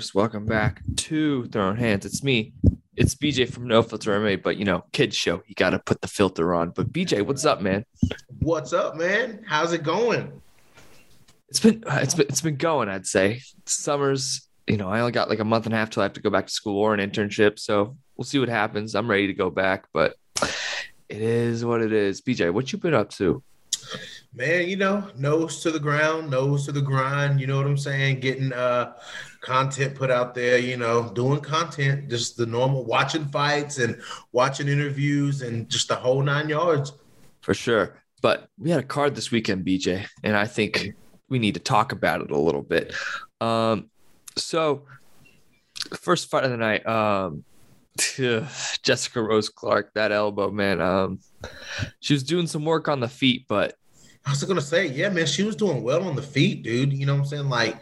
Welcome back to Throwing Hands. It's me. It's BJ from No Filter MMA, but you know, kids show. You got to put the filter on. But BJ, what's up, man? What's up, man? How's it going? It's been uh, it's been it's been going. I'd say summers. You know, I only got like a month and a half till I have to go back to school or an internship. So we'll see what happens. I'm ready to go back, but it is what it is. BJ, what you been up to? Man, you know, nose to the ground, nose to the grind, you know what I'm saying? Getting uh content put out there, you know, doing content, just the normal watching fights and watching interviews and just the whole nine yards. For sure. But we had a card this weekend, BJ, and I think we need to talk about it a little bit. Um, so first fight of the night, um, Jessica Rose Clark, that elbow, man. Um, she was doing some work on the feet, but I was gonna say, yeah, man, she was doing well on the feet, dude. You know what I'm saying? Like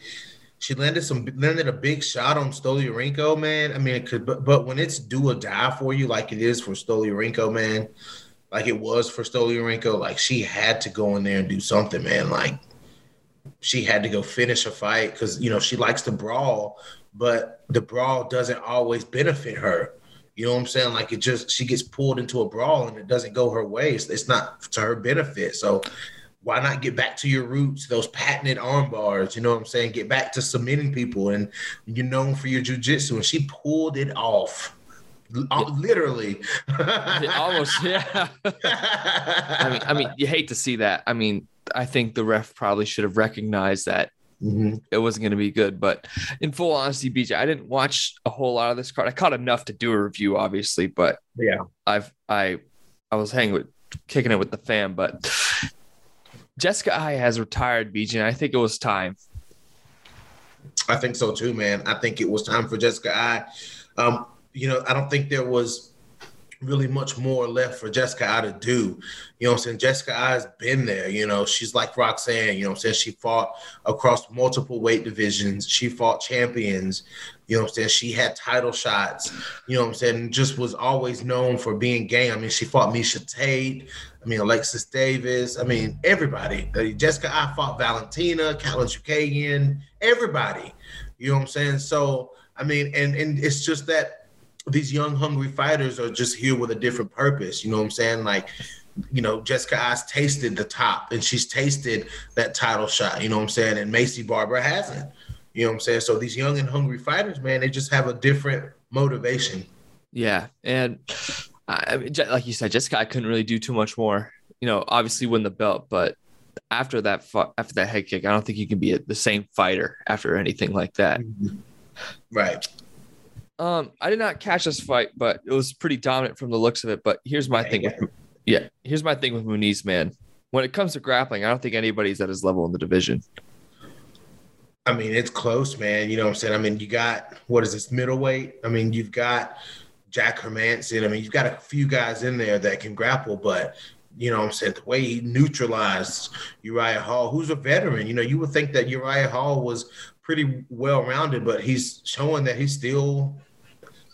she landed some landed a big shot on Stolyarenko, man. I mean, it could but, but when it's do or die for you, like it is for Stolyarenko, man, like it was for Stolyarenko, like she had to go in there and do something, man. Like she had to go finish a fight because you know she likes to brawl, but the brawl doesn't always benefit her. You know what I'm saying? Like it just she gets pulled into a brawl and it doesn't go her way. It's, it's not to her benefit. So why not get back to your roots, those patented arm bars? You know what I'm saying? Get back to submitting people, and you're known for your jujitsu. And she pulled it off, L- literally. almost, yeah. I mean, I mean, you hate to see that. I mean, I think the ref probably should have recognized that Mhm. it wasn't going to be good. But in full honesty, BJ, I didn't watch a whole lot of this card. I caught enough to do a review, obviously, but Yeah. I've I I was hanging with kicking it with the fam, but Jessica Eye has retired, BJ, and I think it was time. I think so too, man. I think it was time for Jessica Eye. Um, you know, I don't think there was really much more left for Jessica Eye to do. You know what I'm saying? Jessica Eye's been there. You know, she's like Roxanne. You know what I'm saying? She fought across multiple weight divisions. She fought champions. You know what I'm saying? She had title shots. You know what I'm saying? Just was always known for being game. I mean, she fought Miesha Tate. I mean, Alexis Davis. I mean, everybody. Uh, Jessica Eye fought Valentina, Katlyn Chookagian, everybody. You know what I'm saying? So, I mean, and and it's just that these young hungry fighters are just here with a different purpose. You know what I'm saying? Like, you know, Jessica Eye's tasted the top and she's tasted that title shot. You know what I'm saying? And Maycee Barber hasn't. You know what I'm saying? So these young and hungry fighters, man, they just have a different motivation. Yeah, and I I mean, like you said, Jessica Eye couldn't really do too much more. You know, obviously win the belt, but after that after that head kick, I don't think you can be a, the same fighter after anything like that. Right. Um, I did not catch this fight, but it was pretty dominant from the looks of it. But here's my thing with yeah, here's my thing with Muniz, man. When it comes to grappling, I don't think anybody's at his level in the division. I mean, it's close, man. You know what I'm saying? I mean, you got what is this middleweight? I mean, you've got Jack Hermansson. I mean, you've got a few guys in there that can grapple, but you know I'm saying? The way he neutralized Uriah Hall, who's a veteran, you know, you would think that Uriah Hall was pretty well rounded, but he's showing that he still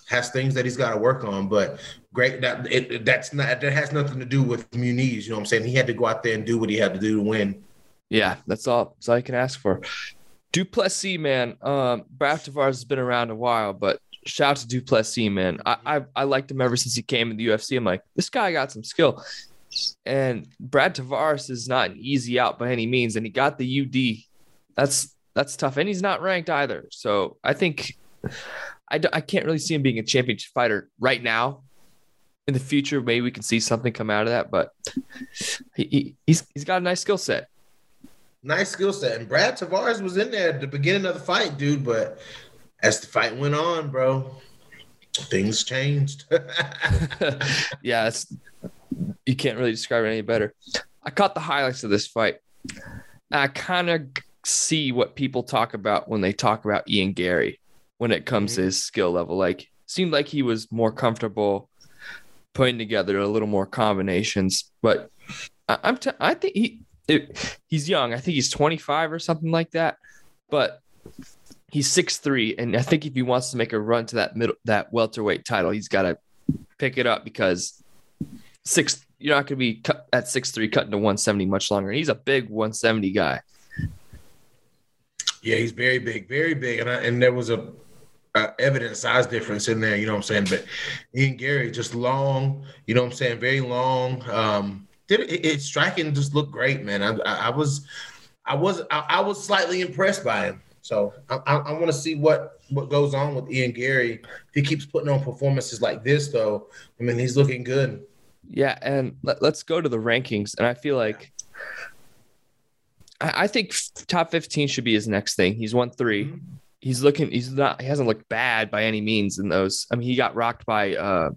has things that he's got to work on. But great that it that's not that has nothing to do with Muniz. You know what I'm saying? He had to go out there and do what he had to do to win. Yeah, that's all. That's all you can ask for. Du Plessis, man. Um, Brad Tavares has been around a while, but shout out to Du Plessis, man. I, I I liked him ever since he came in the UFC. I'm like, this guy got some skill. And Brad Tavares is not an easy out by any means, and he got the UD. That's that's tough, and he's not ranked either. So I think I, I can't really see him being a championship fighter right now. In the future, maybe we can see something come out of that, but he, he he's he's got a nice skill set. Nice skill set. And Brad Tavares was in there at the beginning of the fight, dude. But as the fight went on, bro, things changed. yeah, it's you can't really describe it any better. I caught the highlights of this fight. I kind of see what people talk about when they talk about Ian Garry when it comes to mm-hmm. his skill level. Like seemed like he was more comfortable putting together a little more combinations. But I, I'm t- I think he it, he's young. I think he's 25 or something like that. But he's six three, and I think if he wants to make a run to that middle that welterweight title, he's got to pick it up because six you're not going to be cut at six three cutting to 170 much longer. And he's a big 170 guy. Yeah, he's very big, very big, and I, and there was a, a evident size difference in there. You know what I'm saying? But Ian Garry just long. You know what I'm saying? Very long. Um, did it, it striking just looked great, man. I, I, I was, I was, I, I, was slightly impressed by him. So I, I, I want to see what what goes on with Ian Garry. If he keeps putting on performances like this, though, I mean, he's looking good. Yeah, and let, us go to the rankings, and I feel like I, I think top 15 should be his next thing. He's won 3 mm-hmm. He's looking. He's not. He hasn't looked bad by any means in those. I mean, he got rocked by uh,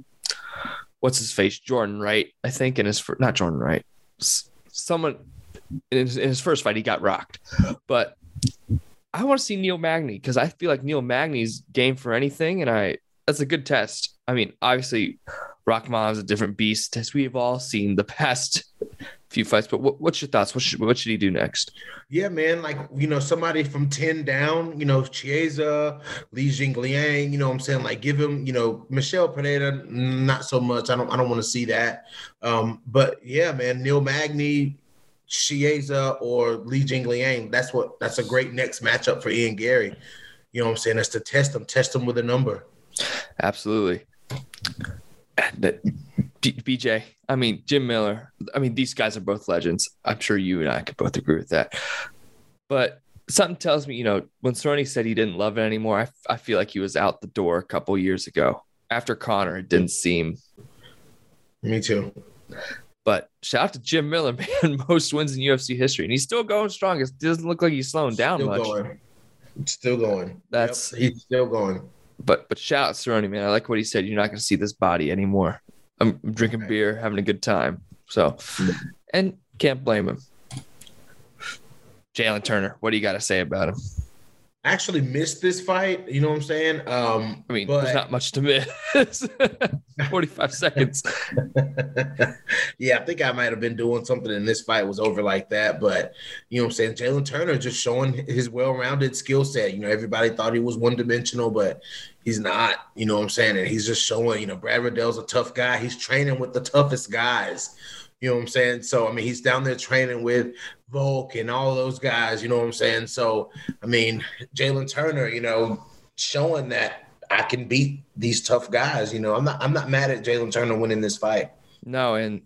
what's his face, Jordan Wright, I think, in his not Jordan Wright, someone in his, in his first fight he got rocked, but I want to see Neil Magny because I feel like Neil Magny's game for anything, and I that's a good test. I mean, obviously, Rakhmonov is a different beast as we've all seen the past few fights. But what, what's your thoughts? What should what should he do next? Yeah, man. Like you know, somebody from ten down. You know, Chiesa, Li Jingliang. You know, what I'm saying like give him. You know, Michelle Pineda. Not so much. I don't. I don't want to see that. Um, but yeah, man. Neil Magny. Chiesa or Li Jingliang. That's what that's a great next matchup for Ian Garry. You know what I'm saying? That's to test them, test them with a number. Absolutely. BJ, I mean, Jim Miller. I mean, these guys are both legends. I'm sure you and I could both agree with that. But something tells me, you know, when Cerrone said he didn't love it anymore, I, I feel like he was out the door a couple years ago. After Conor. it didn't seem. Me too. But shout out to Jim Miller, man. Most wins in UFC history. And he's still going strong. It doesn't look like he's slowing down still much. Going. Still going. That's yep, he's still going. But but shout out Cerrone, man. I like what he said. You're not going to see this body anymore. I'm drinking okay. beer, having a good time. So, and can't blame him. Jalen Turner, what do you got to say about him? Actually missed this fight. You know what I'm saying? Um, I mean, but... there's not much to miss. 45 seconds. yeah, I think I might have been doing something and this fight was over like that. But, you know what I'm saying? Jalen Turner just showing his well rounded skill set. You know, everybody thought he was one dimensional, but he's not. You know what I'm saying? And he's just showing, you know, Brad Riddell's a tough guy. He's training with the toughest guys. You know what I'm saying? So I mean, he's down there training with Volk and all those guys. You know what I'm saying? So I mean, Jalen Turner, you know, showing that I can beat these tough guys. You know, I'm not I'm not mad at Jalen Turner winning this fight. No, and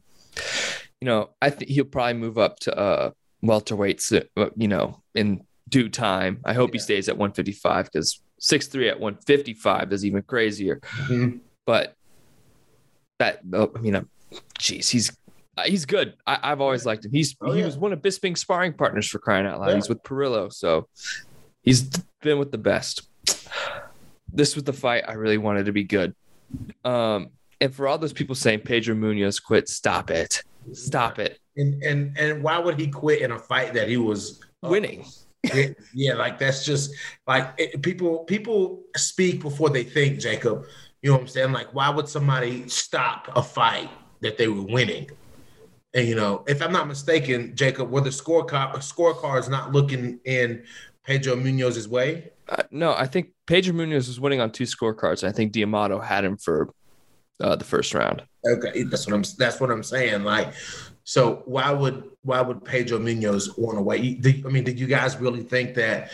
you know, I think he'll probably move up to uh welterweight. Uh, you know, in due time. I hope yeah. he stays at 155 because six three at 155 is even crazier. Mm-hmm. But that I mean, jeez, he's he's good. I, have always liked him. He's oh, he yeah. was one of Bisping's sparring partners for crying out loud. Yeah. He's with Parillo, so he's been with the best. This was the fight I really wanted to be good. Um, and for all those people saying Pedro Munhoz quit, stop it, stop it. And and and why would he quit in a fight that he was uh, winning? yeah, yeah, like that's just like it, people people speak before they think, Jacob. You know what I'm saying? Like, why would somebody stop a fight that they were winning? And you know, if I'm not mistaken, Jacob, were the scorecard scorecards not looking in Pedro Munhoz's way? Uh, no, I think Pedro Munhoz was winning on two scorecards. I think D'Amato had him for uh, the first round. Okay, that's what I'm. That's what I'm saying. Like, so why would why would Pedro Munhoz want to wait? I mean, did you guys really think that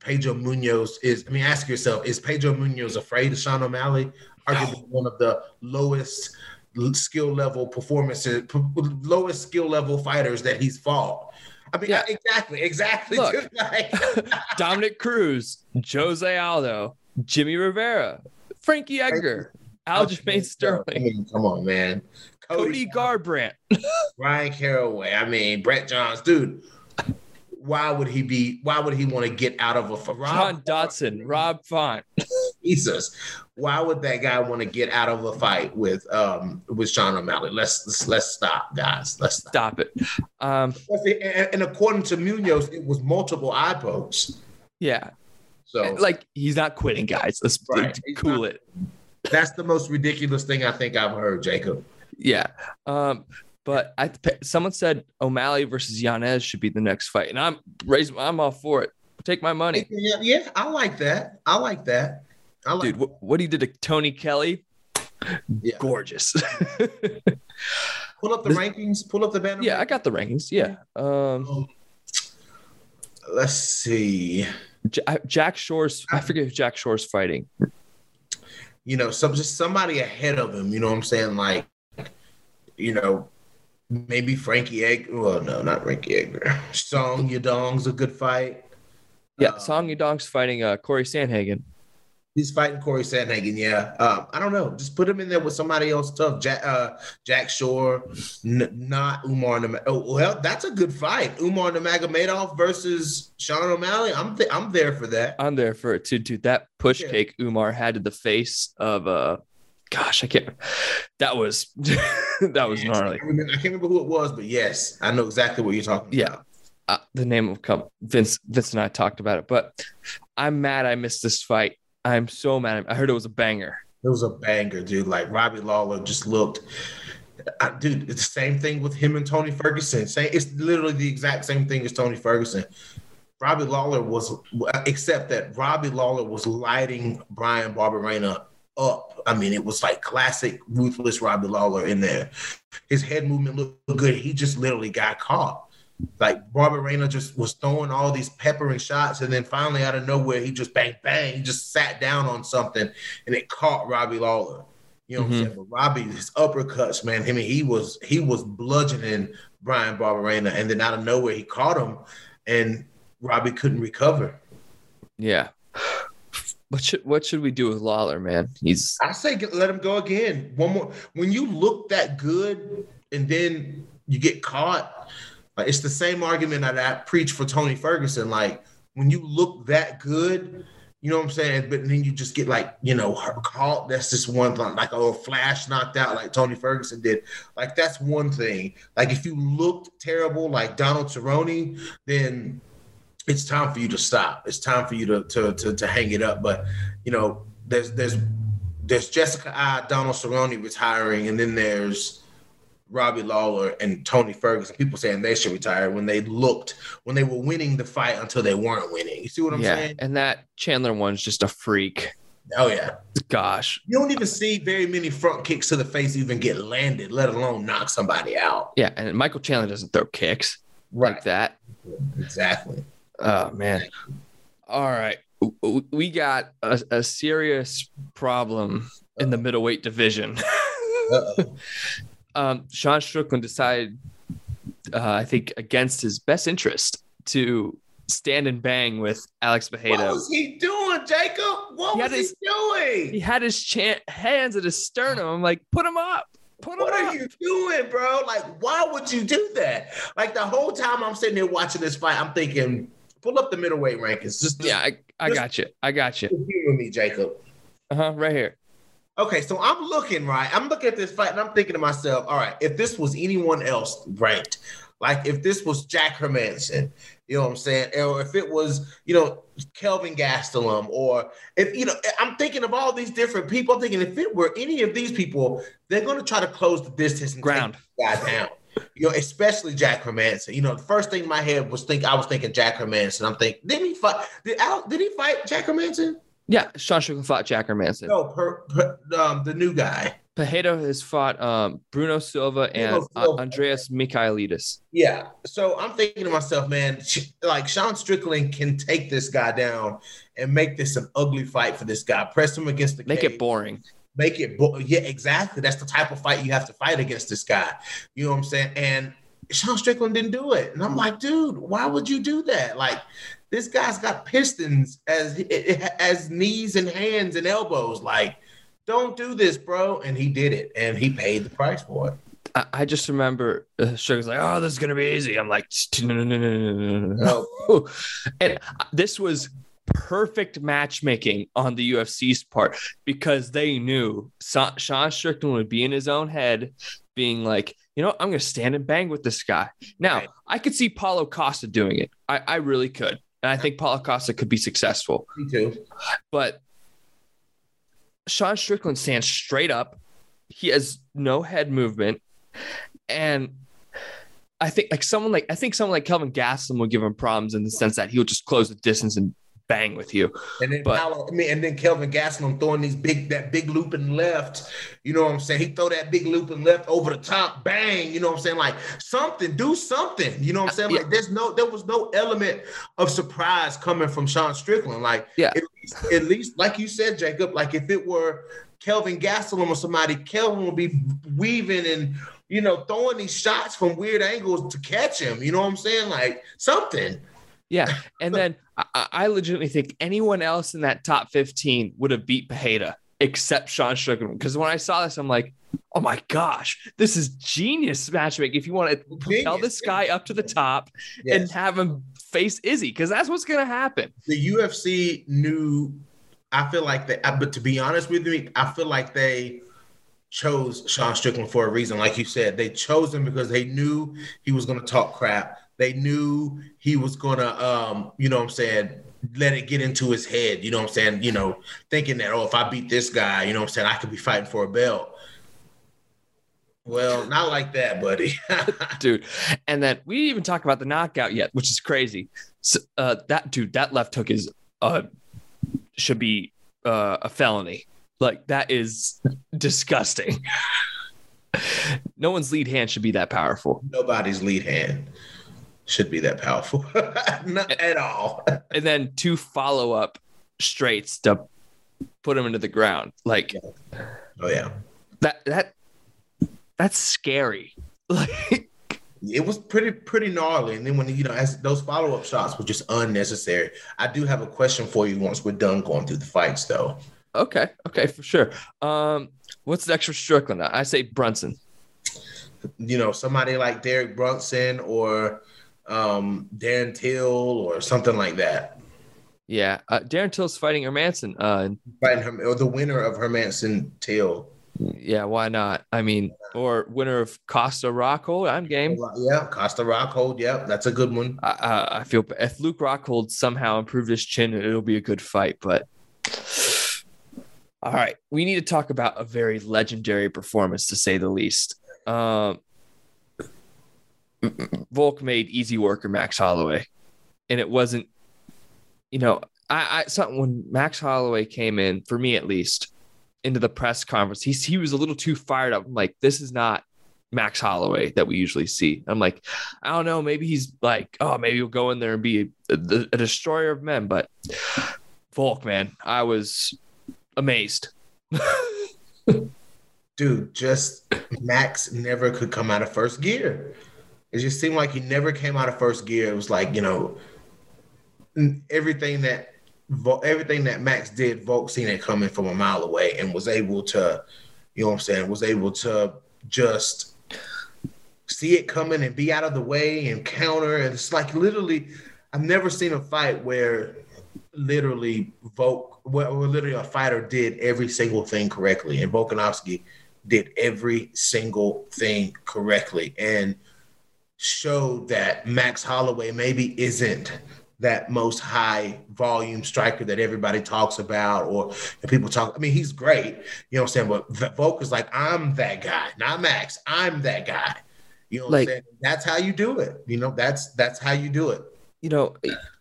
Pedro Munhoz is? I mean, ask yourself: Is Pedro Munhoz afraid of Sean O'Malley? Arguably one of the lowest skill level performances, lowest skill level fighters that he's fought. I mean, yeah. exactly, exactly. Look, Dominick Cruz, Jose Aldo, Jimmy Rivera, Frankie Edgar, Aljamain Sterling. I mean, come on, man. Cody, Cody Garbrandt, Ryan Caraway. I mean, Brett Johns, dude. why would he be? Why would he want to get out of a John Rob Dodson, Rob Font. Jesus? Why would that guy want to get out of a fight with um with Sean O'Malley? Let's let's, let's stop, guys. Let's stop. Stop it. Um, And, and according to Munhoz, it was multiple eye pokes. yeah, So like he's not quitting, guys. Let's Right. Cool not- it. that's the most ridiculous thing I think I've heard, Jacob. Yeah. Um, but I someone said O'Malley versus Yanez should be the next fight, and I'm raising. I'm all for it. Take my money, Yeah, yeah, I like that. I like that. Like dude. What, what he did to Tony Kelly, Yeah. gorgeous. pull up the This- rankings. Pull up the banner. yeah, I got the rankings. Yeah. Um, Let's see. J- Jack Shore's. I forget who Jack Shore's fighting. You know, some just somebody ahead of him. You know what I'm saying? Like, you know, maybe Frankie Egg. Well, no, not Frankie Edgar. Song Yadong's a good fight. Yeah, Uh, Song Yadong's fighting uh, Corey Sandhagen. He's fighting Corey Sandhagen. Yeah, um, I don't know. Just put him in there with somebody else tough. Jack, uh, Jack Shore, n- not Umar. Nam- oh, well, that's a good fight. Umar Nurmagomedov versus Sean O'Malley. I'm th- I'm there for that. I'm there for it too, dude. That push Yeah. cake Umar had to the face of uh, gosh, I can't. That was that was gnarly. I, remember, I can't remember who it was, but yes, I know exactly what you're talking Yeah. about. uh, the name will come. Vince, Vince and I talked about it, but I'm mad I missed this fight. I'm so mad. I heard it was a banger. It was a banger, dude. Like Robbie Lawler just looked. I, dude, it's the same thing with him and Tony Ferguson. Same, it's literally the exact same thing as Tony Ferguson. Robbie Lawler was, except that Robbie Lawler was lighting Bryan Barberena up. I mean, it was like classic ruthless Robbie Lawler in there. His head movement looked good. He just literally got caught. Like Barberena just was throwing all these peppering shots, and then finally out of nowhere, he just bang bang, he just sat down on something, and it caught Robbie Lawler. You know what Mhm. I'm saying? But Robbie, his uppercuts, man, I mean, he was he was bludgeoning Bryan Barberena, and then out of nowhere, he caught him, and Robbie couldn't recover. Yeah. What should what should we do with Lawler, man? He's I say get- let him go again. One more. When you look that good and then you get caught, like it's the same argument that I preach for Tony Ferguson. Like when you look that good, you know what I'm saying, but then you just get like you know caught. That's just one thing. Like a little flash knocked out, like Tony Ferguson did. Like that's one thing. Like if you looked terrible, like Donald Cerrone, then it's time for you to stop. It's time for you to to to, to hang it up. But you know, there's there's there's Jessica Eye, Donald Cerrone retiring, and then there's Robbie Lawler and Tony Ferguson. People saying they should retire when they looked when they were winning the fight until they weren't winning. You see what I'm yeah, saying? and that Chandler one's just a freak. Oh yeah. Gosh. You don't even see very many front kicks to the face even get landed, let alone knock somebody out. Yeah, and Michael Chandler doesn't throw kicks like that. Exactly. Oh man. All right. We got a, a serious problem in the middleweight division. Um, Sean Strickland decided, uh, I think, against his best interest to stand and bang with Alex What Pereira. was he doing, Jacob? What He was he his- doing? He had his cha- hands at his sternum. I'm like, put him up. Put him up. What up. are you doing, bro? Like, why would you do that? Like the whole time I'm sitting there watching this fight, I'm thinking, pull up the middleweight rankings. Just, just yeah, I, I got you. I got you. humor me, Jacob. Uh huh. Right here. Okay, so I'm looking right. I'm looking at this fight and I'm thinking to myself, all right, if this was anyone else ranked, like if this was Jack Hermansson, you know what I'm saying, or if it was, you know, Kelvin Gastelum, or if you know, I'm thinking of all these different people. I'm thinking if it were any of these people, they're going to try to close the distance and Ground. guy down. You know, especially Jack Hermansson. You know, the first thing in my head was think I was thinking Jack Hermansson. I'm thinking, did he fight? Did Al, did he fight Jack Hermansson? Yeah, Sean Strickland fought Jack Hermansson. No, per, per, um, the new guy. Pereira has fought um, Bruno Silva and Bruno uh, Silva. Andreas Michailidis. Yeah. So I'm thinking to myself, man, like Sean Strickland can take this guy down and make this an ugly fight for this guy. Press him against the Make cage, it boring. Make it bo- yeah, exactly. That's the type of fight you have to fight against this guy. You know what I'm saying? And Sean Strickland didn't do it. And I'm like, dude, why would you do that? Like this guy's got pistons as as knees and hands and elbows. Like, don't do this, bro. And he did it, and he paid the price for it. I, just remember uh, Sugar's like, "Oh, this is gonna be easy." I'm like, "No, no, no, no, no, no, no." And this was perfect matchmaking on the UFC's part because they knew Sean Strickland would be in his own head, being like, you know, I'm going to stand and bang with this guy. Now, I could see Paulo Costa doing it. I, I really could. And I think Paulo Costa could be successful. me too. But Sean Strickland stands straight up. He has no head movement. And I think like someone like I think someone like Kelvin Gastelum will give him problems in the sense that he'll just close the distance and bang with you. And then But- Paulo, I mean, and then Kelvin Gastelum throwing these big that big loop and left. You know what I'm saying? He throw that big loop and left over the top, bang. You know what I'm saying? Like something, do something. You know what I'm saying? Yeah. Like there's no, there was no element of surprise coming from Sean Strickland. Like Yeah. at least, at least like you said, Jacob. Like if it were Kelvin Gastelum or somebody, Kelvin would be weaving and you know throwing these shots from weird angles to catch him. You know what I'm saying? Like something. Yeah. And then I, I- legitimately think anyone else in that top 15 would have beat Pereira except Sean Strickland. Because when I saw this, I'm like, oh my gosh, this is genius matchmaking. If you want to propel this guy up to the top Yes. and have him face Izzy, because that's what's going to happen. the UFC knew. I feel like they, but to be honest with me, I feel like they chose Sean Strickland for a reason. Like you said, they chose him because they knew he was going to talk crap. They knew he was going to, um, you know what I'm saying, let it get into his head. You know what I'm saying? You know, thinking that, oh, if I beat this guy, you know what I'm saying, I could be fighting for a belt. Well, not like that, buddy. dude. And then we didn't even talk about the knockout yet, which is crazy. So, uh, that dude, that left hook is uh should be uh, a felony. Like that is disgusting. no one's lead hand should be that powerful. Nobody's lead hand should be that powerful. not at all. And then two follow up straights to put him into the ground. Like Oh, yeah. that that that's scary. Like it was pretty pretty gnarly. And then when you know, as those follow up shots were just unnecessary. I do have a question for you once we're done going through the fights, though. okay, okay, for sure. Um, what's next for Strickland? I say Brunson. You know, somebody like Derek Brunson or um, Darren Till or something like that. Yeah, uh, Darren Till's fighting Hermansson. Uh, Fighting or the winner of Hermansson Till. yeah, why not? I mean, or winner of Costa Rockhold. I'm game. Yeah, Costa Rockhold. Yeah, that's a good one. I, I, I feel if Luke Rockhold somehow improved his chin, it'll be a good fight. But all right, we need to talk about a very legendary performance, to say the least. Um, Volk made easy work of Max Holloway, and it wasn't, you know, I, I something when Max Holloway came in for me at least into the press conference, he he was a little too fired up. I'm like, this is not Max Holloway that we usually see. I'm like, I don't know, maybe he's like, oh, maybe he'll go in there and be a, a destroyer of men. But Volk, man, I was amazed. Dude, just Max never could come out of first gear. It just seemed like he never came out of first gear. It was like, you know, everything that everything that Max did, Volk seen it coming from a mile away and was able to, you know what I'm saying, was able to just see it coming and be out of the way and counter. And it's like literally, I've never seen a fight where literally Volk, where, where literally a fighter did every single thing correctly. And Volkanovski did every single thing correctly and showed that Max Holloway maybe isn't that most high volume striker that everybody talks about or people talk. I mean, he's great, you know what I'm saying? But Volk is like, I'm that guy, not Max. I'm that guy. You know what Like- I'm saying? That's how you do it. You know, that's that's how you do it. You know,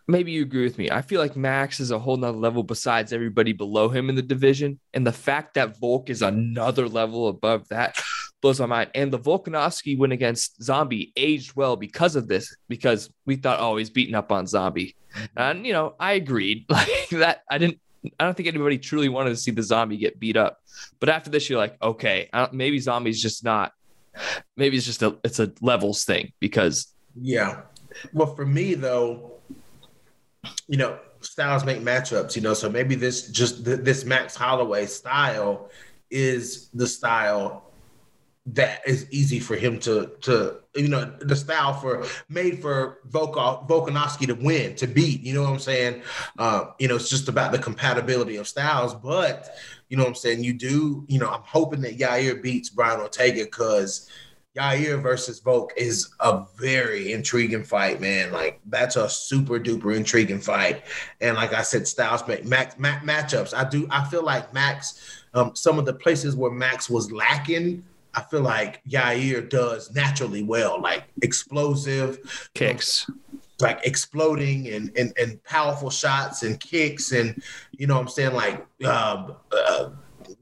maybe you agree with me. I feel like Max is a whole nother level besides everybody below him in the division. And the fact that Volk is another level above that blows my mind. And the Volkanovski win against Zombie aged well because of this, because we thought, oh, he's beating up on Zombie. And, you know, I agreed. Like that, I didn't. I don't think anybody truly wanted to see the zombie get beat up, but after this, you're like, okay, maybe zombie's just not. Maybe it's just a it's a levels thing because Yeah. Well, for me though, you know, styles make matchups. You know, so maybe this just th- this Max Holloway style is the style that is easy for him to to you know the style for made for Volkov, Volkanovski to win to beat. You know what I'm saying? Uh, you know, it's just about the compatibility of styles. But you know what I'm saying? You do. You know, I'm hoping that Yair beats Brian Ortega because Yair versus Volk is a very intriguing fight, man. Like that's a super duper intriguing fight. And like I said, styles make max, max matchups. I do. I feel like Max. Um, some of the places where Max was lacking I feel like Yair does naturally well, like explosive Kicks. like exploding and, and and powerful shots and kicks and you know what I'm saying like uh, uh,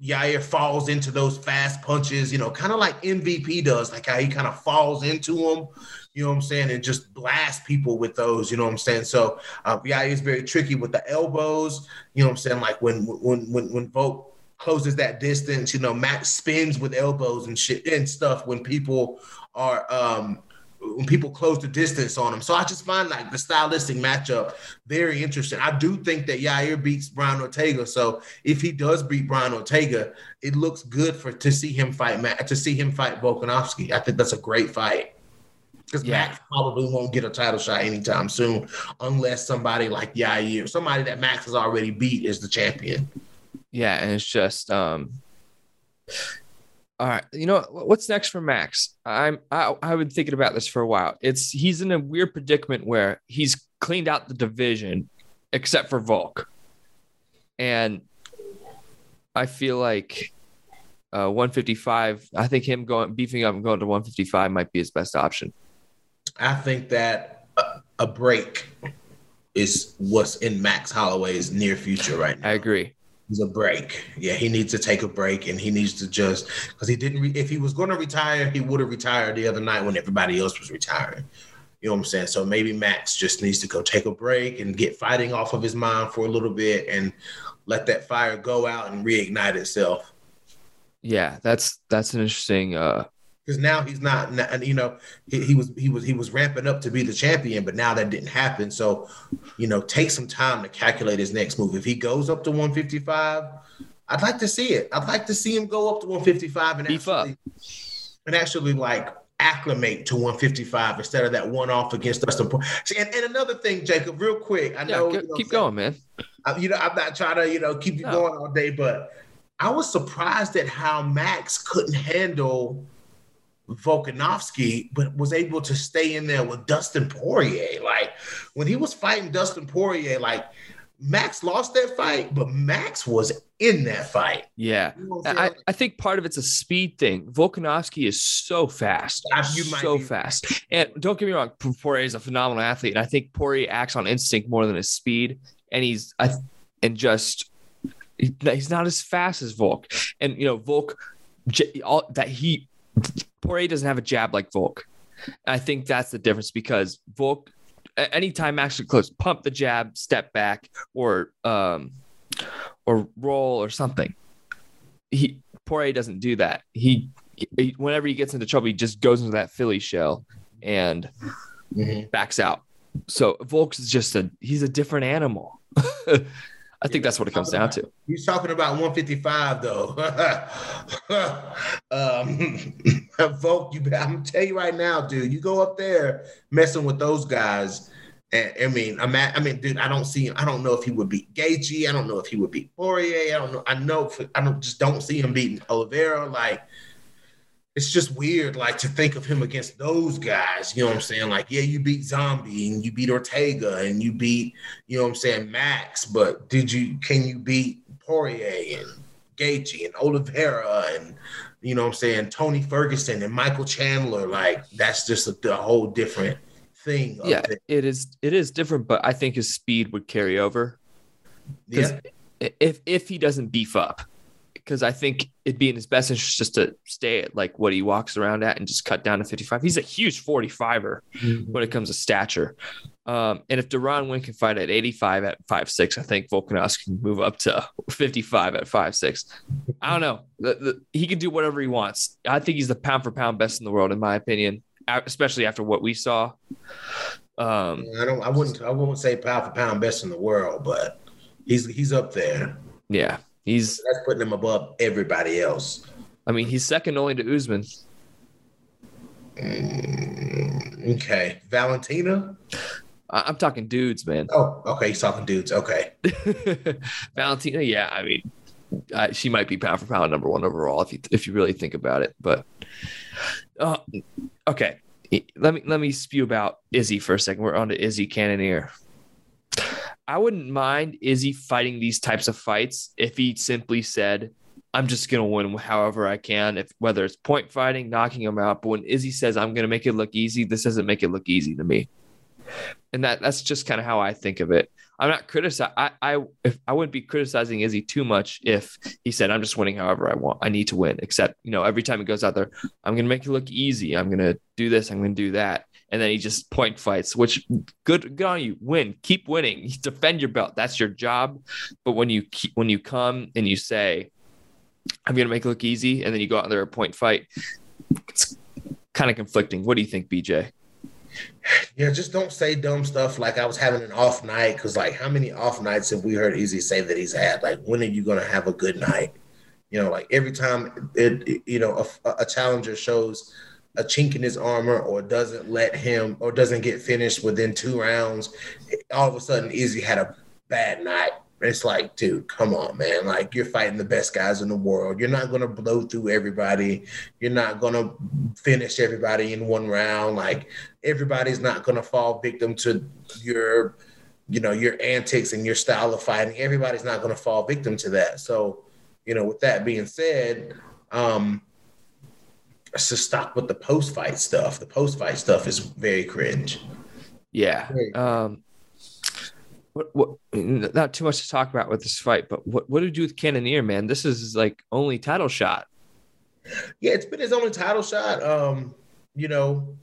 Yair falls into those fast punches, you know, kind of like MVP does, like how he kind of falls into them, you know what I'm saying, and just blast people with those, you know what I'm saying. So uh, Yair is very tricky with the elbows, you know what I'm saying, like when when when when Volk closes that distance. You know, Max spins with elbows and shit and stuff when people are um when people close the distance on him. So I just find like the stylistic matchup very interesting. I do think that Yair beats Brian Ortega. So if he does beat Brian Ortega, it looks good for to see him fight Matt to see him fight Volkanovski. I think that's a great fight. Because Yeah. Max probably won't get a title shot anytime soon unless somebody like Yair, somebody that Max has already beat, is the champion. Yeah, and it's just um all right, you know what's next for Max? I'm I, I've been thinking about this for a while. It's he's in a weird predicament where he's cleaned out the division except for Volk. And I feel like uh 155, I think him going beefing up and going to 155 might be his best option. I think that a, a break is what's in Max Holloway's near future right now. I agree. He's a break. Yeah, he needs to take a break and he needs to just because he didn't. Re- if he was going to retire, he would have retired the other night when everybody else was retiring. You know what I'm saying? So maybe Max just needs to go take a break and get fighting off of his mind for a little bit and let that fire go out and reignite itself. Yeah, that's that's an interesting uh because now he's not and you know he, he was he was he was ramping up to be the champion but now that didn't happen so you know take some time to calculate his next move if he goes up to 155 i'd like to see it i'd like to see him go up to 155 and Beef up. actually and actually like acclimate to 155 instead of that one off against Dustin Poirier. And, and another thing, Jacob, real quick. I yeah, know go- you know, keep going, man. I- uh, you know, I'm not trying to, you know, keep you No. going all day, but I was surprised at how Max couldn't handle Volkanovski, but was able to stay in there with Dustin Poirier. Like when he was fighting Dustin Poirier, like Max lost that fight, but Max was in that fight. Yeah. You know I'm I, think part of it's a speed thing. Volkanovski is so fast, I- so be- fast. And don't get me wrong, Poirier is a phenomenal athlete, and I think Poirier acts on instinct more than his speed. And he's I, and just he's not as fast as Volk. And you know, Volk, j- all that he Poirier doesn't have a jab like Volk. I think that's the difference because Volk, anytime actually close, pump the jab, step back, or um, or roll or something. He Poirier doesn't do that. He, he whenever he gets into trouble, he just goes into that Philly shell and Mhm. backs out. So Volk is just a he's a different animal. I think that's what it comes down to. He's talking about 155 though. um, Volk, you, I'm tell you right now, dude. You go up there messing with those guys. And, I mean, I'm at, I mean, dude, I don't see. him. I don't know if he would beat Gaethje. I don't know if he would beat Poirier. I don't know. I know. I don't just don't see him beating Oliveira. Like, it's just weird, like to think of him against those guys. You know what I'm saying? Like, yeah, you beat Zombie and you beat Ortega and you beat, you know what I'm saying, Max. But did you? Can you beat Poirier and Gaethje and Oliveira and you know what I'm saying, Tony Ferguson and Michael Chandler? Like, that's just a, a whole different thing. Yeah, there. it is it is different, but I think his speed would carry over. yeah. if if he doesn't beef up because i think it'd be in his best interest just to stay at like what he walks around at and just cut down to 55 he's a huge 45er when it comes to stature um, and if Duran Win can fight at 85 at 5'6 i think volkanovski can move up to 55 at 5'6 i don't know the, the, he can do whatever he wants i think he's the pound for pound best in the world in my opinion especially after what we saw um, I don't. I wouldn't. I wouldn't say pound for pound best in the world, but he's he's up there. yeah he's That's putting him above everybody else. i mean he's second only to Usman Mm, okay, Valentina. I- I'm talking dudes, man. Oh, okay. He's talking dudes. Okay. Valentina, yeah, I mean, uh, she might be pound for pound number one overall if you if you really think about it. But uh, okay, let me let me spew about Izzy for a second. We're on to Izzy Cannonier. I wouldn't mind Izzy fighting these types of fights if he simply said, "I'm just gonna win however I can." If whether it's point fighting, knocking him out, but when Izzy says, "I'm gonna make it look easy," this doesn't make it look easy to me. And that that's just kind of how I think of it. I'm not criticizing. I if I wouldn't be criticizing Izzy too much if he said I'm just winning however I want. I need to win. Except you know every time he goes out there, I'm gonna make it look easy. I'm gonna do this. I'm gonna do that. And then he just point fights, which good good on you. Win, keep winning. Defend your belt. That's your job. But when you keep, when you come and you say, I'm gonna make it look easy, and then you go out there a point fight, it's kind of conflicting. What do you think, BJ? Yeah, just don't say dumb stuff like I was having an off night. Cause like how many off nights have we heard Izzy say that he's had? Like, when are you gonna have a good night? You know, like every time it, it- you know, a, a challenger shows a chink in his armor or doesn't let him or doesn't get finished within two rounds, all of a sudden Izzy had a bad night. It's like, dude, come on, man. Like you're fighting the best guys in the world. You're not gonna blow through everybody. You're not gonna finish everybody in one round. Like everybody's not gonna fall victim to your, you know, your antics and your style of fighting. Everybody's not gonna fall victim to that. So, you know, with that being said, um, let's stop with the post fight stuff. The post fight stuff is very cringe. Yeah. Very Um, what, what, not too much to talk about with this fight, but what, what do you do with Cannonier, man? This is like only title shot. Yeah, it's been his only title shot. Um, you know,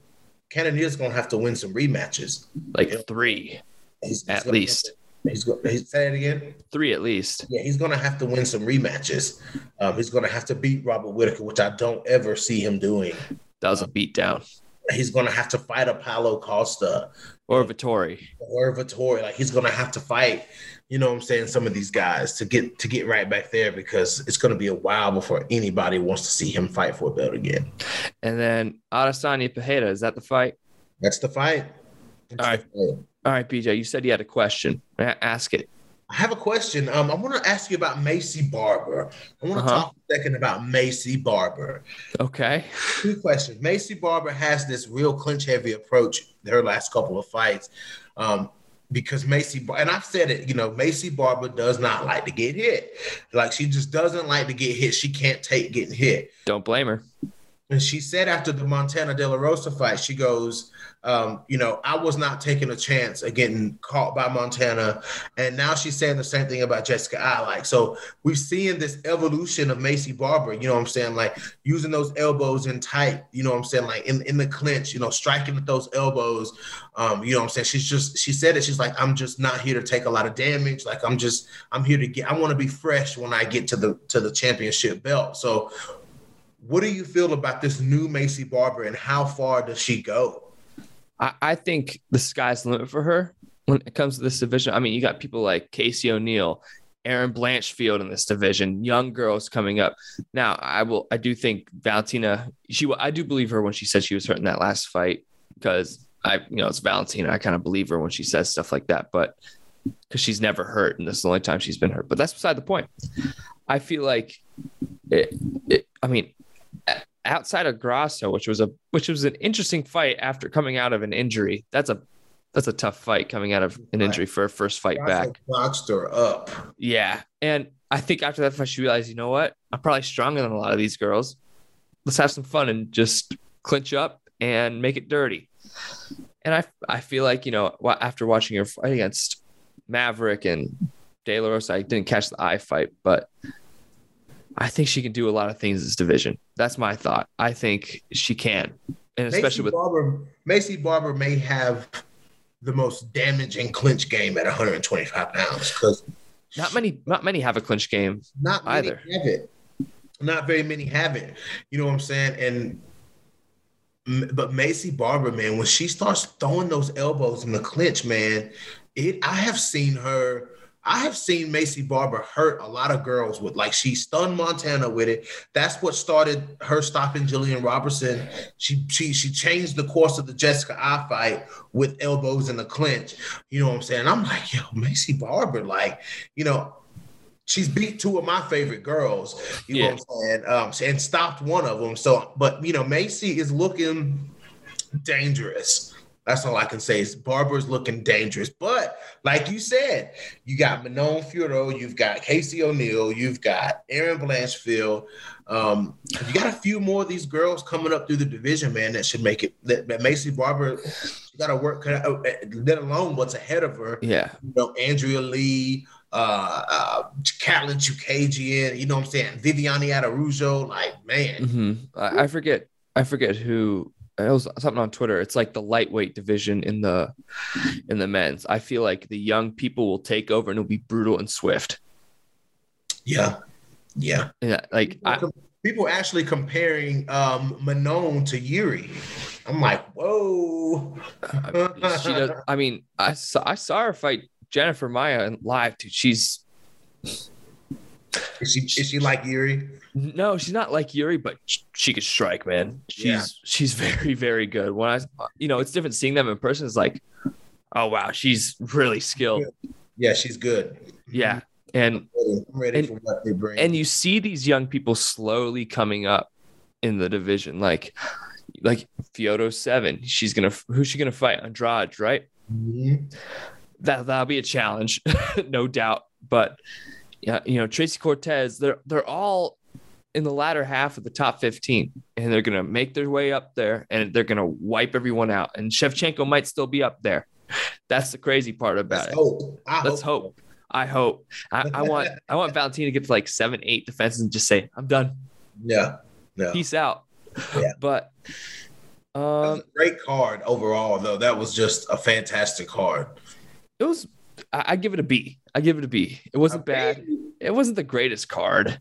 Cannonier's gonna have to win some rematches. Like Yeah. three, He's, he's at gonna have least to- he's going. He's say it again. three at least. Yeah, he's gonna have to win some rematches. Um, he's gonna have to beat Robert Whitaker, which I don't ever see him doing. That was a beatdown. He's gonna have to fight Paulo Costa Or Vettori. or Vettori. Like he's gonna have to fight. You know what I'm saying? Some of these guys to get to get right back there because it's gonna be a while before anybody wants to see him fight for a belt again. And then Adesanya Pereira. Is that the fight? That's the fight. That's All right. All right, BJ, you said you had a question. Ask it. I have a question. Um, I want to ask you about Maycee Barber. I want to Uh-huh. talk a second about Maycee Barber. Okay. Two questions. Maycee Barber has this real clinch heavy approach her last couple of fights. Um, because Maycee, and I've said it, you know, Maycee Barber does not like to get hit. Like she just doesn't like to get hit. She can't take getting hit. Don't blame her. And she said after the Montana De La Rosa fight, she goes, um, you know, I was not taking a chance of getting caught by Montana. And now she's saying the same thing about Jessica Eye like. So we've seen this evolution of Maycee Barber, you know what I'm saying? Like using those elbows in tight, you know what I'm saying? Like in, in the clinch, you know, striking at those elbows. Um, you know what I'm saying? She's just, she said it. She's like, I'm just not here to take a lot of damage. Like I'm just, I'm here to get, I want to be fresh when I get to the, to the championship belt. So what do you feel about this new Maycee Barber and how far does she go? I, I think the sky's the limit for her when it comes to this division. I mean, you got people like Casey O'Neill, Erin Blanchfield in this division, young girls coming up. Now, I will, I do think Valentina, she, I do believe her when she said she was hurt in that last fight because I, you know, it's Valentina. I kind of believe her when she says stuff like that, but because she's never hurt and this is the only time she's been hurt. But that's beside the point. I feel like it, it I mean, outside of Grasso, which was a which was an interesting fight after coming out of an injury. That's a that's a tough fight coming out of an injury for a first fight back. Boxed her up. Yeah. And I think after that fight, she realized, you know what? I'm probably stronger than a lot of these girls. Let's have some fun and just clinch up and make it dirty. And I I feel like, you know, after watching her fight against Maverick and De La Rosa, I didn't catch the eye fight, but I think she can do a lot of things in this division. That's my thought. I think she can. And especially Maycee with Barber, Maycee Barber may have the most damaging clinch game at 125 pounds because not many not many have a clinch game. not many Either. have it. Not very many have it. You know what I'm saying? And but Maycee Barber, man, when she starts throwing those elbows in the clinch, man, it I have seen her I have seen Maycee Barber hurt a lot of girls with like she stunned Montana with it. That's what started her stopping Jillian Robertson. She she she changed the course of the Jessica Eye fight with elbows in the clinch. You know what I'm saying? I'm like, yo, Maycee Barber, like, you know, she's beat two of my favorite girls. You Yeah. know what I'm saying? Um, and stopped one of them. So, but you know, Maycee is looking dangerous. That's all I can say. Is Barber's looking dangerous. But like you said, you got Manon Fiorot, you've got Casey O'Neill, you've got Erin Blanchfield. Um, you got a few more of these girls coming up through the division, man, that should make it. That, that Maycee Barber, she got to work, uh, let alone what's ahead of her Yeah. you know, Andrea Lee, uh, uh, Katlyn Chookagian, you know what I'm saying? Viviane Araujo, like, man. hmm I, I forget. I forget who. It was something on Twitter. It's like the lightweight division in the in the men's. I feel like the young people will take over and it'll be brutal and swift. Yeah. Yeah. Yeah, like I, People actually comparing um, Manon to Yuri. I'm like, whoa. she does. I mean, I saw I saw her fight Jennifer Maia in live, dude. She's Is she, is she like Yuri? no, she's not like Yuri, but sh- she could strike, man. She's Yeah. she's very very good. When I, you know, it's different seeing them in person. It's like, oh wow, she's really skilled. Yeah, she's good. Yeah, and I'm ready And- for what they bring. and you see these young people slowly coming up in the division, like like Fyoto seven. She's gonna who's she gonna fight? Andrade, right? Mhm. that that'll be a challenge, no doubt. But yeah, you know, Tracy Cortez, they're they're all in the latter half of the top 15, and they're gonna make their way up there and they're gonna wipe everyone out. And Shevchenko might still be up there. That's the crazy part about Let's it. hope. Let's hope. I hope. I, I want I want Valentina to get to like seven, eight defenses and just say, I'm done. Yeah. Yeah. Peace out. Yeah. But um a great card overall, though. That was just a fantastic card. it was I, I give it a B. I give it a B. It wasn't bad. it wasn't the greatest card.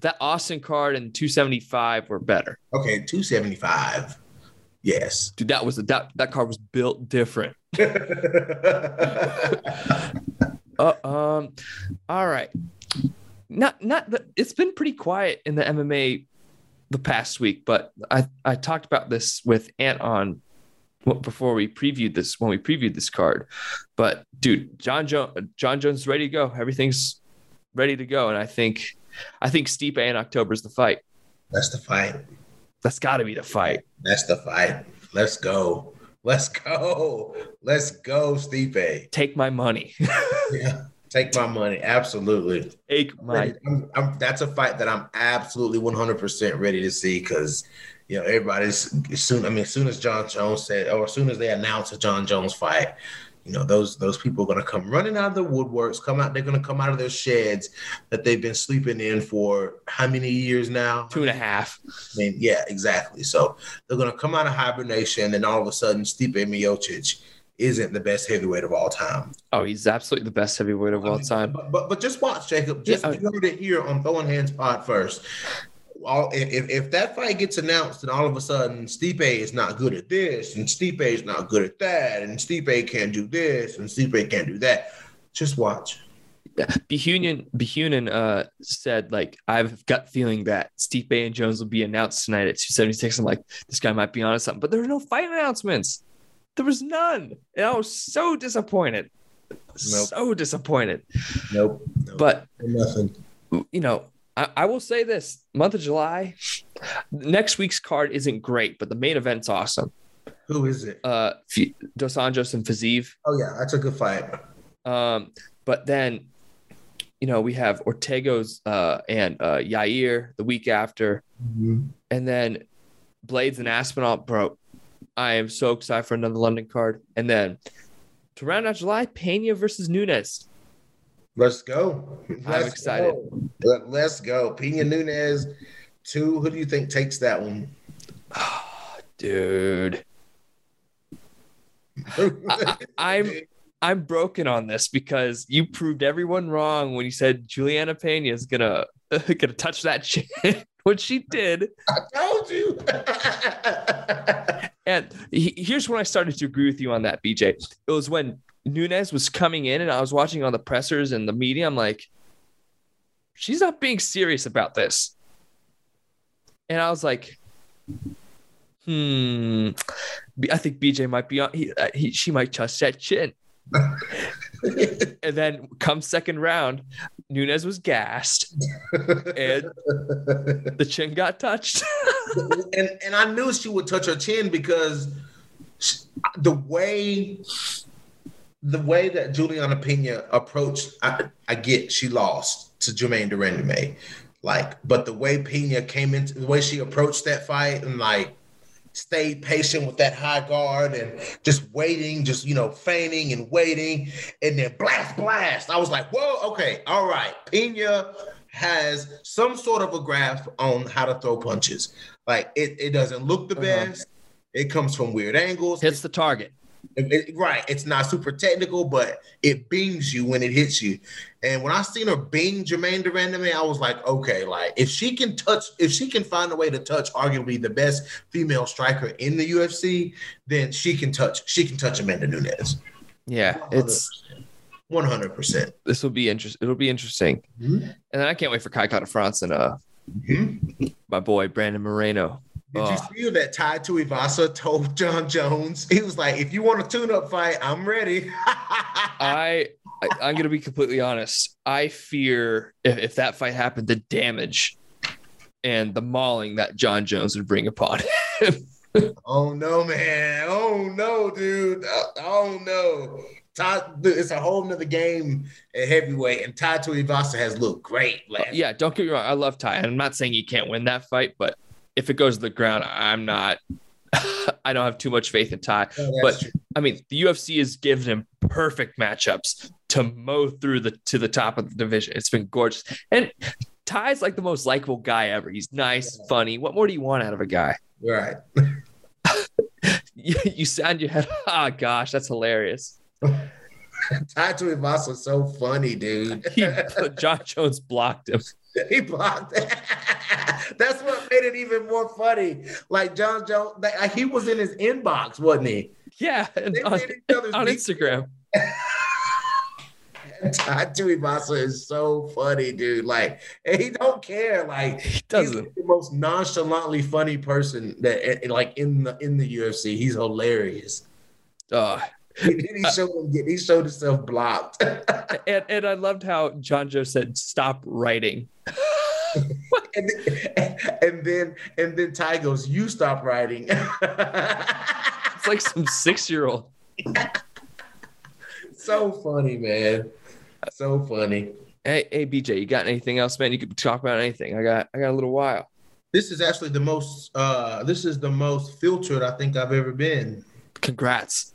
That Austin card and 275 were better. Okay, 275. Yes. Dude, that was that that card was built different. Uh, um, all right. Not not the, it's been pretty quiet in the MMA the past week, but I I talked about this with Ant on before we previewed this when we previewed this card. But dude, Jon Jones Jon Jones is ready to go. Everything's ready to go, and I think I think Stipe in October is the fight. That's the fight. That's got to be the fight. That's the fight. Let's go. Let's go. Let's go, Stipe. Take my money. Yeah. Take my money. Absolutely. Take my I'm, I'm, that's a fight that I'm absolutely 100% ready to see because, you know, everybody's soon. I mean, as soon as Jon Jones said, or as soon as they announce a Jon Jones fight, you know, those those people are going to come running out of the woodworks. Come out. They're going to come out of their sheds that they've been sleeping in for how many years now? two and a half. I mean, yeah, exactly. So they're going to come out of hibernation, and all of a sudden, Stipe Miocic isn't the best heavyweight of all time. Oh, he's absolutely the best heavyweight of all time. But but, but just watch, Jacob. Just Yeah. you heard it here on Throwing Hands Pod first. All, if, if- that fight gets announced and all of a sudden Stipe is not good at this and Stipe is not good at that and Stipe can't do this and Stipe can't do that, just watch. Behunin Behunin uh said like I have a gut feeling that Stipe and Jones will be announced tonight at 276. I'm like, this guy might be onto something, but there were no fight announcements. There was none. And I was so disappointed. So disappointed. Nope. nope But nothing. you know, I, I will say this month of July, next week's card isn't great, but the main event's awesome. Who is it? Uh Dos Anjos and Fiziev. Oh yeah, that's a good fight. Um, but then, you know, we have Ortega's uh, and uh, Yair the week after, and then Blades and Aspinall. Bro, I am so excited for another London card. And then to round out July, Pena versus Nunes. Let's go. Let's excited. Go. Let, let's go. Pena Nunes, two. Who do you think takes that one? Dude, I, I'm I'm broken on this because you proved everyone wrong when you said Juliana Pena is gonna gonna touch that chin, which she did. I told you. And he- here's when I started to agree with you on that, BJ. It was when Nunes was coming in and I was watching on the pressers and the media. I'm like, she's not being serious about this. And I was like, hmm, I think BJ might be on, he, uh, he, she might touch that chin. and then come second round, Nunes was gassed and the chin got touched. and and I knew she would touch her chin because the way the way that Juliana Pena approached, I, I get she lost to Germaine de Randamie, like, but the way Pena came into the way she approached that fight and like stayed patient with that high guard and just waiting, just you know, feigning and waiting, and then blast, blast. I was like, whoa, okay, all right. Pena has some sort of a grasp on how to throw punches. Like it, it doesn't look the Uh-huh. best. It comes from weird angles. Hits the target. It- it- right. It's not super technical, but it bings you when it hits you. And when I seen her bing Germaine de Randamie, I was like, okay, like if she can touch, if she can find a way to touch arguably the best female striker in the UFC, then she can touch, she can touch Amanda Nunes. Yeah, it's one hundred percent. this will be interesting. It'll be interesting. Mhm. And then I can't wait for Kai Kara France and uh Mhm. my boy Brandon Moreno. Did you see that Tai Tuivasa told Jon Jones? He was like, if you want a tune-up fight, I'm ready. I, I I'm gonna be completely honest. I fear if, if that fight happened, the damage and the mauling that Jon Jones would bring upon him. Oh no, man! Oh no, dude! Uh, Oh no! Ty, dude, it's a whole nother game at heavyweight, and Tai Tuivasa has looked great. Last yeah, don't get me wrong. I love Ty, and I'm not saying he can't win that fight, but if it goes to the ground, I'm not. I don't have too much faith in Ty. Oh, but- true. I mean, the UFC has given him perfect matchups to mow through the to the top of the division. It's been gorgeous, and Ty's like the most likable guy ever. He's nice, funny. What more do you want out of a guy? right. You, you sound your head. Ah, gosh, that's hilarious. Tai Tuivasa is so funny, dude. He, Jon Jones blocked him. he blocked. That's what made it even more funny. Like Jon Jones, like, he was in his inbox, wasn't he? Yeah, and They on, made each other's on. Instagram. Tai Tuivasa is so funny, dude. Like, and he don't care. Like, He doesn't. the most nonchalantly funny person that, eh, like, in the in the UFC. He's hilarious. Uh, he showed him. He showed himself blocked. and, and I loved how John Joe said, "Stop writing." and, then, and then and then Ty goes, "You stop writing." It's like some six-year-old. so funny, man. So funny. Hey, hey, BJ, you got anything else, man? You could talk about anything. I got, I got a little while. This is actually the most. uh This is the most filtered I think I've ever been. Congrats.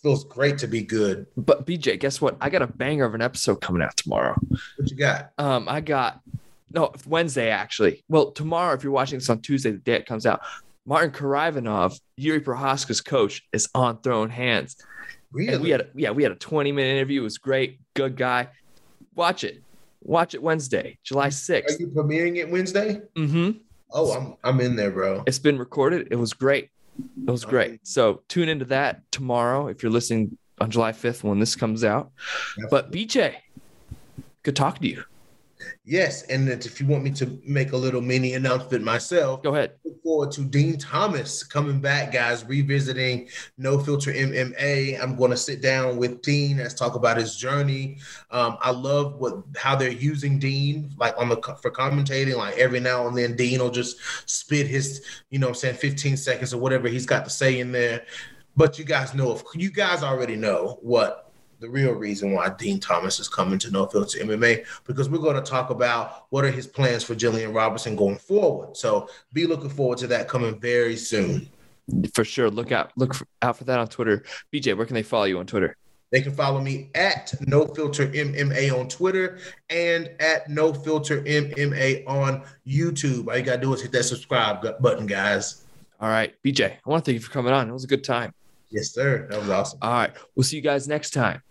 Feels great to be good. But BJ, guess what? I got a banger of an episode coming out tomorrow. What you got? Um, I got no Wednesday actually. Well, tomorrow, if you're watching this on Tuesday, the day it comes out, Martin Karaivanov, Jiri Prochazka's coach, is on thrown Hands. Really? And we had a, yeah, we had a 20 minute interview. It was great. Good guy. Watch it. Watch it Wednesday, July Are 6th. you premiering it Wednesday? Mm-hmm. Oh, I'm I'm in there, bro. It's been recorded. It was great. It was great. So tune into that tomorrow if you're listening on July 5th when this comes out. But BJ, good talking to you. Yes, and if you want me to make a little mini announcement myself, Go ahead. look forward to Dean Thomas coming back, guys, revisiting No Filter MMA. I'm going to sit down with Dean as talk about his journey. Um, I love what how they're using Dean, like on the for commentating. Like every now and then, Dean will just spit his, you know, I'm saying 15 seconds or whatever he's got to say in there. But you guys know, if you guys already know what the real reason why Dean Thomas is coming to No Filter MMA because we're going to talk about what are his plans for Gillian Robertson going forward. So be looking forward to that coming very soon. For sure. Look out. Look for, out for that on Twitter. BJ, where can they follow you on Twitter? They can follow me at No Filter MMA on Twitter and at No Filter MMA on YouTube. All you gotta do is hit that subscribe button, guys. All right. BJ, I want to thank you for coming on. It was a good time. Yes, sir. That was awesome. All right. We'll see you guys next time.